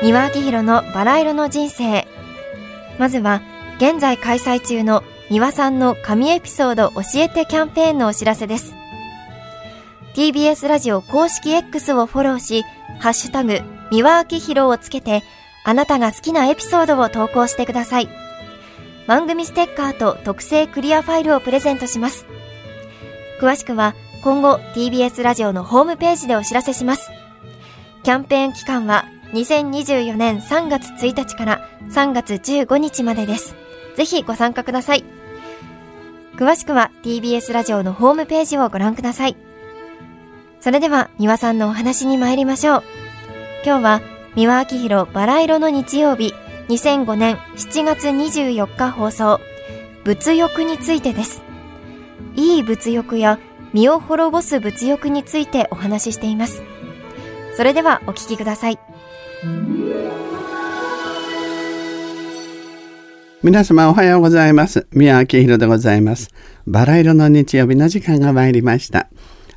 三輪明宏のバラ色の人生。まずは現在開催中の三輪さんの神エピソード教えてキャンペーンのお知らせです。TBS ラジオ公式 X をフォローしハッシュタグ三輪明宏をつけてあなたが好きなエピソードを投稿してください。番組ステッカーと特製クリアファイルをプレゼントします。詳しくは今後 TBS ラジオのホームページでお知らせします。キャンペーン期間は2024年3月1日から3月15日までです。ぜひご参加ください。詳しくは TBS ラジオのホームページをご覧ください。それでは、三輪さんのお話に参りましょう。今日は、三輪明宏バラ色の日曜日、2005年7月24日放送、物欲についてです。いい物欲や身を滅ぼす物欲についてお話ししています。それではお聞きください。皆様おはようございます。宮明宏でございます。バラ色の日曜日の時間が参りました。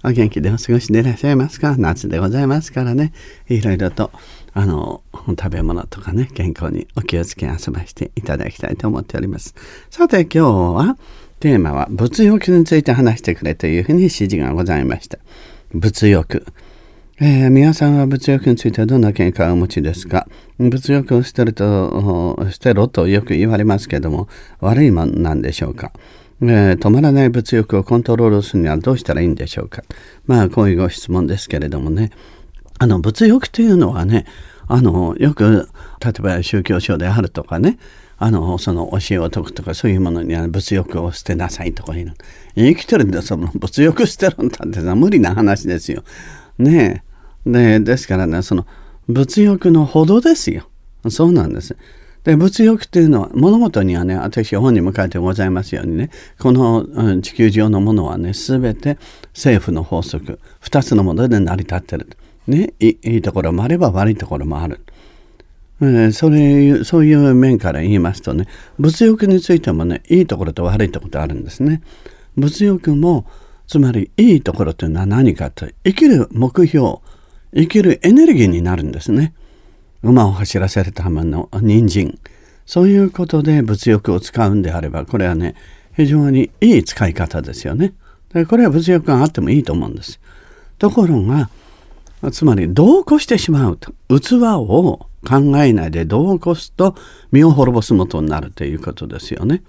お元気でお過ごしでいらっしゃいますか？夏でございますからね。いろいろと、あの、食べ物とかね、健康にお気をつけ遊ばしていただきたいと思っております。さて今日は、テーマは物欲について話してくれというふうに指示がございました。物欲。えー、皆さんは物欲についてはどんな見解をお持ちですか？物欲を捨てると、捨てろとよく言われますけども、悪いもんなんでしょうか、えー、止まらない物欲をコントロールするにはどうしたらいいんでしょうか？まあ、こういうご質問ですけれどもね。あの、物欲というのはね、あの、よく、例えば宗教書であるとかね、あの、その教えを説くとか、そういうものには物欲を捨てなさいとか言うの。生きてるんで、その物欲捨てるんだってさ、無理な話ですよ。ねえ。でですからねその物欲のほどですよそうなんですで物欲っていうのは物事にはね私本にも書いてございますようにねこの、地球上のものはね全て政府の法則2つのもので成り立ってる、ね、いいいところもあれば悪いところもある。それそういう面から言いますとね物欲についてもねいいところと悪いところとあるんですね。物欲もつまりいいところというのは何かと生きる目標生きるエネルギーになるんですね。馬を走らせるための人参。そういうことで物欲を使うんであれば、これはね、非常にいい使い方ですよね。でこれは物欲があってもいいと思うんです。ところが、つまり、どうこしてしまうと。器を考えないでどうこすと身を滅ぼすもとになるということですよね。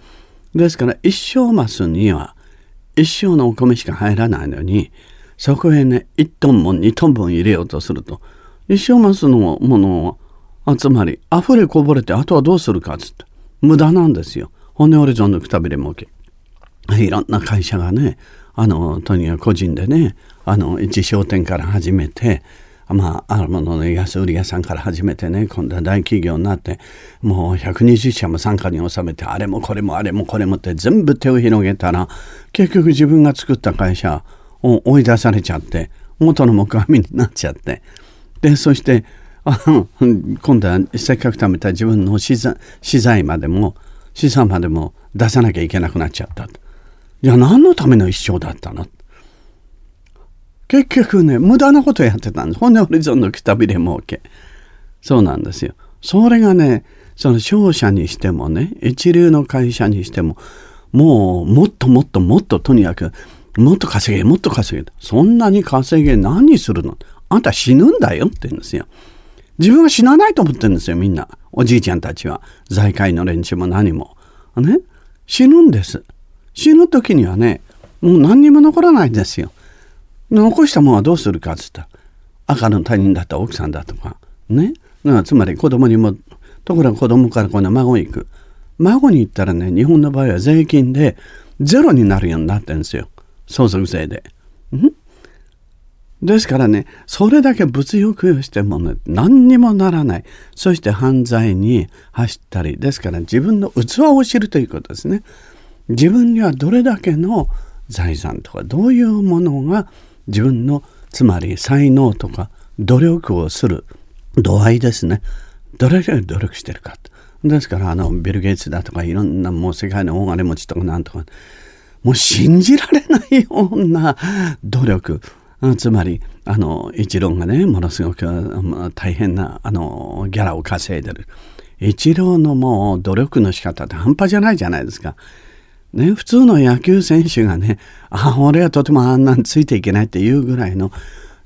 ですから、一生マスには一生のお米しか入らないのに、そこへね1トンも2トン分入れようとすると一生マスのものはつまり溢れこぼれてあとはどうするかっつって無駄なんですよ。骨折り損のくたびれ儲け。いろんな会社がねあのとにかく個人でねあの一商店から始めてまあ、あるものの安売り屋さんから始めてね、今度は大企業になって、もう120社も参加に収めて、あれもこれもあれもこれもって全部手を広げたら、結局自分が作った会社、を追い出されちゃって元の木阿弥になっちゃって。でそしてあ今度はせっかく貯めた自分の資材までも資産までも出さなきゃいけなくなっちゃったじゃあ何のための一生だったの？結局ね無駄なことやってたんです。骨折り損のくたびれ儲け。そうなんですよ。それがねその商社にしてもね一流の会社にしてももうもっともっともっととにかくもっと稼げ、もっと稼げ。そんなに稼げ何するの？あんた死ぬんだよって言うんですよ。自分は死なないと思ってるんですよ、みんな。おじいちゃんたちは。財界の連中も何も。ね？死ぬんです。死ぬ時にはね、もう何にも残らないんですよ。残したものはどうするかっつったら、赤の他人だった奥さんだとか、ね？つまり子供にも、ところが子供から今度孫行く。孫に行ったらね、日本の場合は税金でゼロになるようになってるんですよ。相続税で。ん？ですからね、それだけ物欲をしてもね、何にもならない。そして犯罪に走ったり、ですから自分の器を知るということですね。自分にはどれだけの財産とか、どういうものが自分の、つまり才能とか努力をする度合いですね。どれだけ努力してるか。ですから、あの、ビル・ゲイツだとか、いろんなもう世界の大金持ちとかなんとか、もう信じられないような努力、つまりあの一郎がねものすごく大変なあのギャラを稼いでる一郎のもう努力の仕方って半端じゃないじゃないですか。ね、普通の野球選手がね、あ、俺はとてもあんなんついていけないっていうぐらいの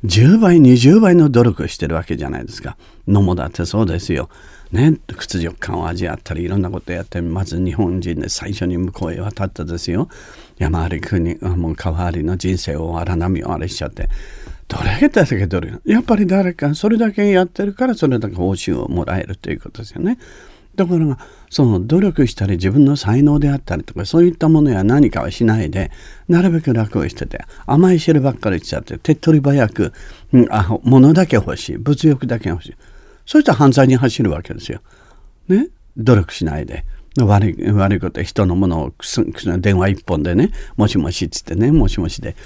10倍、20倍の努力をしてるわけじゃないですか。野茂だってそうですよ。ね、屈辱感を味わったりいろんなことやってまず日本人で最初に向こうへ渡ったですよ山あり国もう川ありの人生を荒波をあれしちゃってどれだけどれやっぱり誰かそれだけやってるからそれだけ報酬をもらえるということですよね。ところがその努力したり自分の才能であったりとかそういったものや何かはしないでなるべく楽をしてて甘い汁ばっかりしちゃって手っ取り早く、うん、あ物だけ欲しい物欲だけ欲しいそういった犯罪に走るわけですよ。ね？努力しないで。悪い悪いこと人のものを電話一本でねもしもしっつってねもしもしで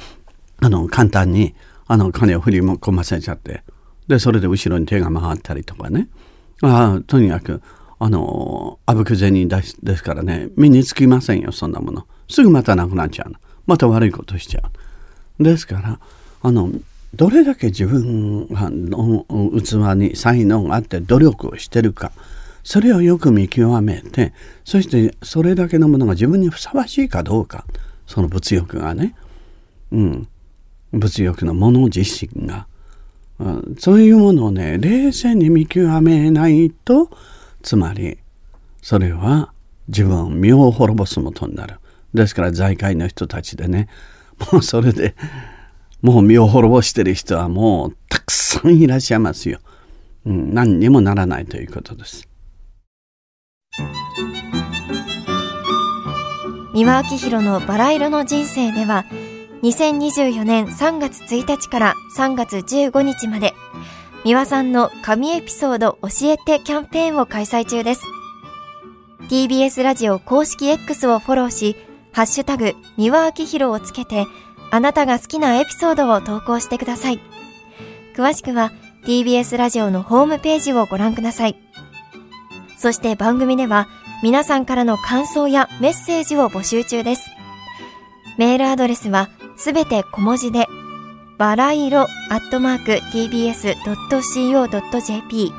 あの簡単にあの金を振り込ませちゃってでそれで後ろに手が回ったりとかね。あとにかくあのあぶく銭ですですからね身につきませんよそんなもの。すぐまたなくなっちゃうの。また悪いことしちゃうですからあのどれだけ自分の器に才能があって努力をしてるか。それをよく見極めてそしてそれだけのものが自分にふさわしいかどうか。その物欲がね、うん、物欲のもの自身が、うん、そういうものをね冷静に見極めないとつまりそれは自分を身を滅ぼすもとになる。ですから財界の人たちでねもうそれでもう身を滅ぼしてる人はもうたくさんいらっしゃいますよ、うん、何にもならないということです。三輪明宏のバラ色の人生では2024年3月1日から3月15日まで三輪さんの神エピソード教えてキャンペーンを開催中です。TBS ラジオ公式 X をフォローしハッシュタグ三輪明宏をつけてあなたが好きなエピソードを投稿してください。詳しくは TBS ラジオのホームページをご覧ください。そして番組では皆さんからの感想やメッセージを募集中です。メールアドレスはすべて小文字で、バラ色アットマーク tbs.co.jp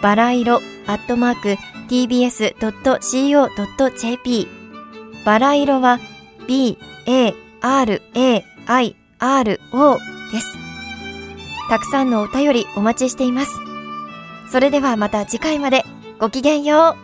バラ色アットマーク tbs.co.jp バラ色は b, a, r, a, i, r, o です。たくさんのお便りお待ちしています。それではまた次回まで。ごきげんよう。